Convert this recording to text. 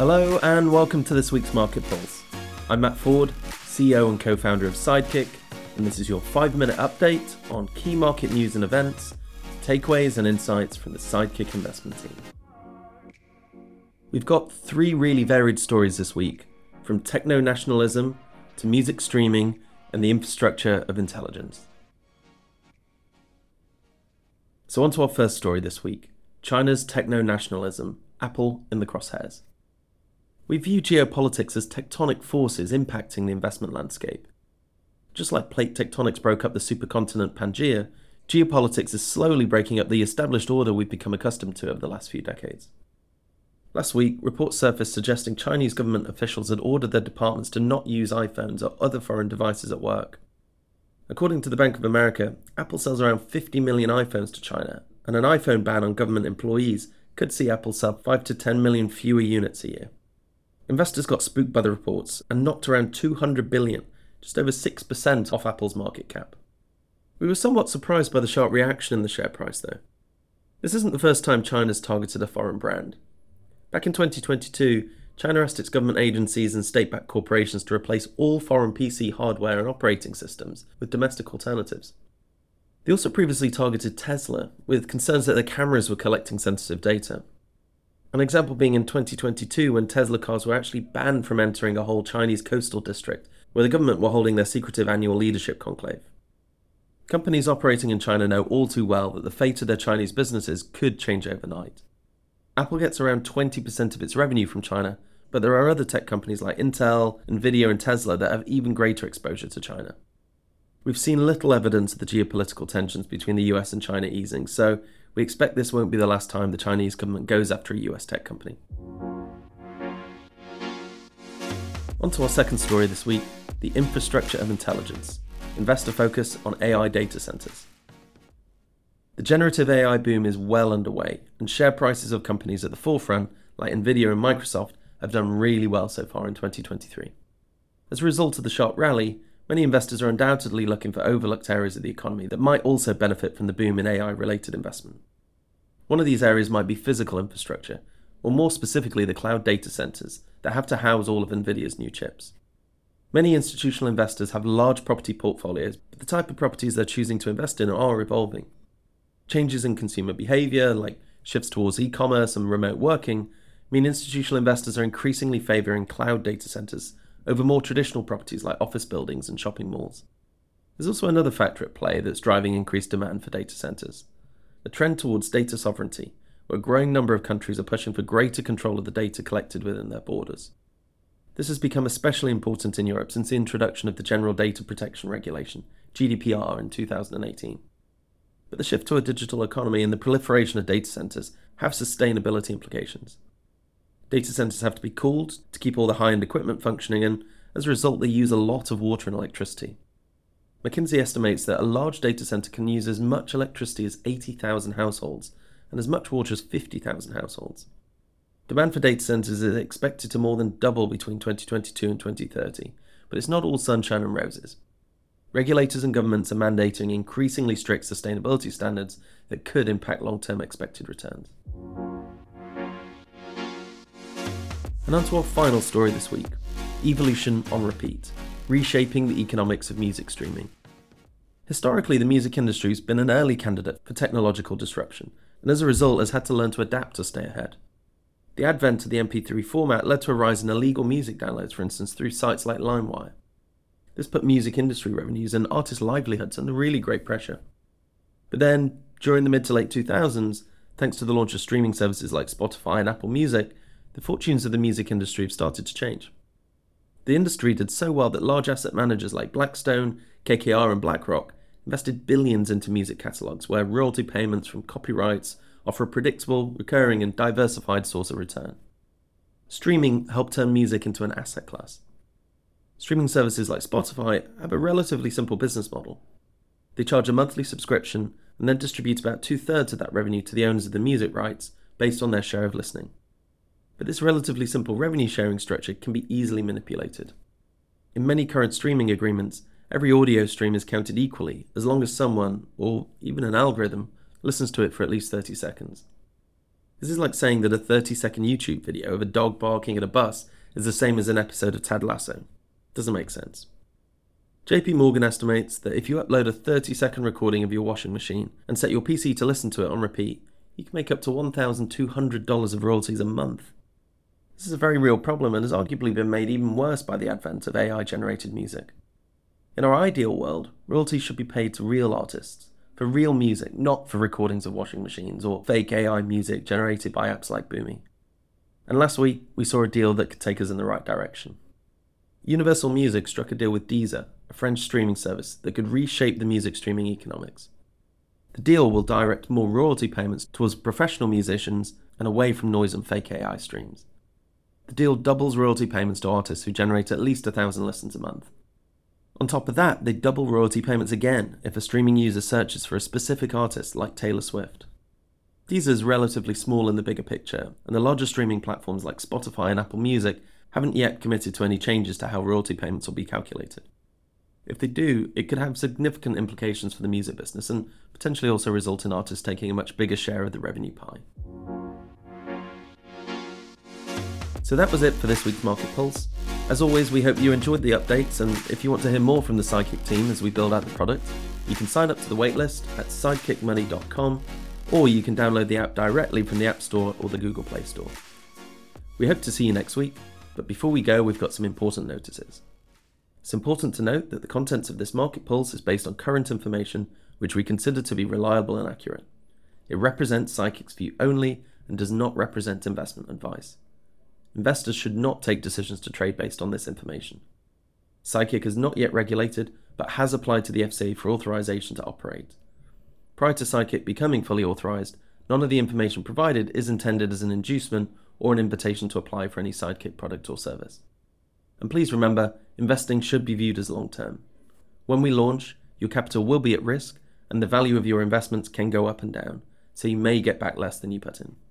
Hello, and welcome to this week's Market Pulse. I'm Matt Ford, CEO and co founder of Sidekick, and this is your five minute update on key market news and events, takeaways, and insights from the Sidekick investment team. We've got three really varied stories this week from techno nationalism to music streaming and the infrastructure of intelligence. So, on to our first story this week China's techno nationalism, Apple in the crosshairs. We view geopolitics as tectonic forces impacting the investment landscape. Just like plate tectonics broke up the supercontinent Pangaea, geopolitics is slowly breaking up the established order we've become accustomed to over the last few decades. Last week, reports surfaced suggesting Chinese government officials had ordered their departments to not use iPhones or other foreign devices at work. According to the Bank of America, Apple sells around 50 million iPhones to China, and an iPhone ban on government employees could see Apple sell 5 to 10 million fewer units a year. Investors got spooked by the reports and knocked around 200 billion, just over 6% off Apple's market cap. We were somewhat surprised by the sharp reaction in the share price, though. This isn't the first time China's targeted a foreign brand. Back in 2022, China asked its government agencies and state backed corporations to replace all foreign PC hardware and operating systems with domestic alternatives. They also previously targeted Tesla, with concerns that their cameras were collecting sensitive data. An example being in 2022 when Tesla cars were actually banned from entering a whole Chinese coastal district where the government were holding their secretive annual leadership conclave. Companies operating in China know all too well that the fate of their Chinese businesses could change overnight. Apple gets around 20% of its revenue from China, but there are other tech companies like Intel, Nvidia, and Tesla that have even greater exposure to China. We've seen little evidence of the geopolitical tensions between the US and China easing, so we expect this won't be the last time the Chinese government goes after a US tech company. On to our second story this week the infrastructure of intelligence. Investor focus on AI data centers. The generative AI boom is well underway, and share prices of companies at the forefront, like Nvidia and Microsoft, have done really well so far in 2023. As a result of the sharp rally, Many investors are undoubtedly looking for overlooked areas of the economy that might also benefit from the boom in AI related investment. One of these areas might be physical infrastructure, or more specifically, the cloud data centers that have to house all of NVIDIA's new chips. Many institutional investors have large property portfolios, but the type of properties they're choosing to invest in are evolving. Changes in consumer behavior, like shifts towards e commerce and remote working, mean institutional investors are increasingly favoring cloud data centers over more traditional properties like office buildings and shopping malls. There's also another factor at play that's driving increased demand for data centers a trend towards data sovereignty, where a growing number of countries are pushing for greater control of the data collected within their borders. This has become especially important in Europe since the introduction of the General Data Protection Regulation, GDPR, in 2018. But the shift to a digital economy and the proliferation of data centers have sustainability implications. Data centers have to be cooled to keep all the high end equipment functioning, and as a result, they use a lot of water and electricity. McKinsey estimates that a large data center can use as much electricity as 80,000 households and as much water as 50,000 households. Demand for data centers is expected to more than double between 2022 and 2030, but it's not all sunshine and roses. Regulators and governments are mandating increasingly strict sustainability standards that could impact long term expected returns. And on to our final story this week Evolution on Repeat Reshaping the Economics of Music Streaming. Historically, the music industry has been an early candidate for technological disruption, and as a result has had to learn to adapt to stay ahead. The advent of the MP3 format led to a rise in illegal music downloads, for instance, through sites like LimeWire. This put music industry revenues and artists' livelihoods under really great pressure. But then, during the mid to late 2000s, thanks to the launch of streaming services like Spotify and Apple Music, the fortunes of the music industry have started to change. The industry did so well that large asset managers like Blackstone, KKR, and BlackRock invested billions into music catalogues where royalty payments from copyrights offer a predictable, recurring, and diversified source of return. Streaming helped turn music into an asset class. Streaming services like Spotify have a relatively simple business model. They charge a monthly subscription and then distribute about two thirds of that revenue to the owners of the music rights based on their share of listening but this relatively simple revenue sharing structure can be easily manipulated. In many current streaming agreements, every audio stream is counted equally as long as someone, or even an algorithm, listens to it for at least 30 seconds. This is like saying that a 30 second YouTube video of a dog barking at a bus is the same as an episode of Ted Lasso. Doesn't make sense. JP Morgan estimates that if you upload a 30 second recording of your washing machine and set your PC to listen to it on repeat, you can make up to $1,200 of royalties a month. This is a very real problem and has arguably been made even worse by the advent of AI generated music. In our ideal world, royalties should be paid to real artists, for real music, not for recordings of washing machines or fake AI music generated by apps like Boomy. And last week, we saw a deal that could take us in the right direction. Universal Music struck a deal with Deezer, a French streaming service that could reshape the music streaming economics. The deal will direct more royalty payments towards professional musicians and away from noise and fake AI streams. The deal doubles royalty payments to artists who generate at least a thousand listens a month. On top of that, they double royalty payments again if a streaming user searches for a specific artist like Taylor Swift. Deezer is relatively small in the bigger picture, and the larger streaming platforms like Spotify and Apple Music haven't yet committed to any changes to how royalty payments will be calculated. If they do, it could have significant implications for the music business and potentially also result in artists taking a much bigger share of the revenue pie. So that was it for this week's Market Pulse. As always, we hope you enjoyed the updates, and if you want to hear more from the Sidekick team as we build out the product, you can sign up to the waitlist at sidekickmoney.com, or you can download the app directly from the App Store or the Google Play Store. We hope to see you next week, but before we go, we've got some important notices. It's important to note that the contents of this Market Pulse is based on current information which we consider to be reliable and accurate. It represents Sidekick's view only and does not represent investment advice. Investors should not take decisions to trade based on this information. Sidekick is not yet regulated, but has applied to the FCA for authorization to operate. Prior to Sidekick becoming fully authorized, none of the information provided is intended as an inducement or an invitation to apply for any Sidekick product or service. And please remember, investing should be viewed as long term. When we launch, your capital will be at risk, and the value of your investments can go up and down, so you may get back less than you put in.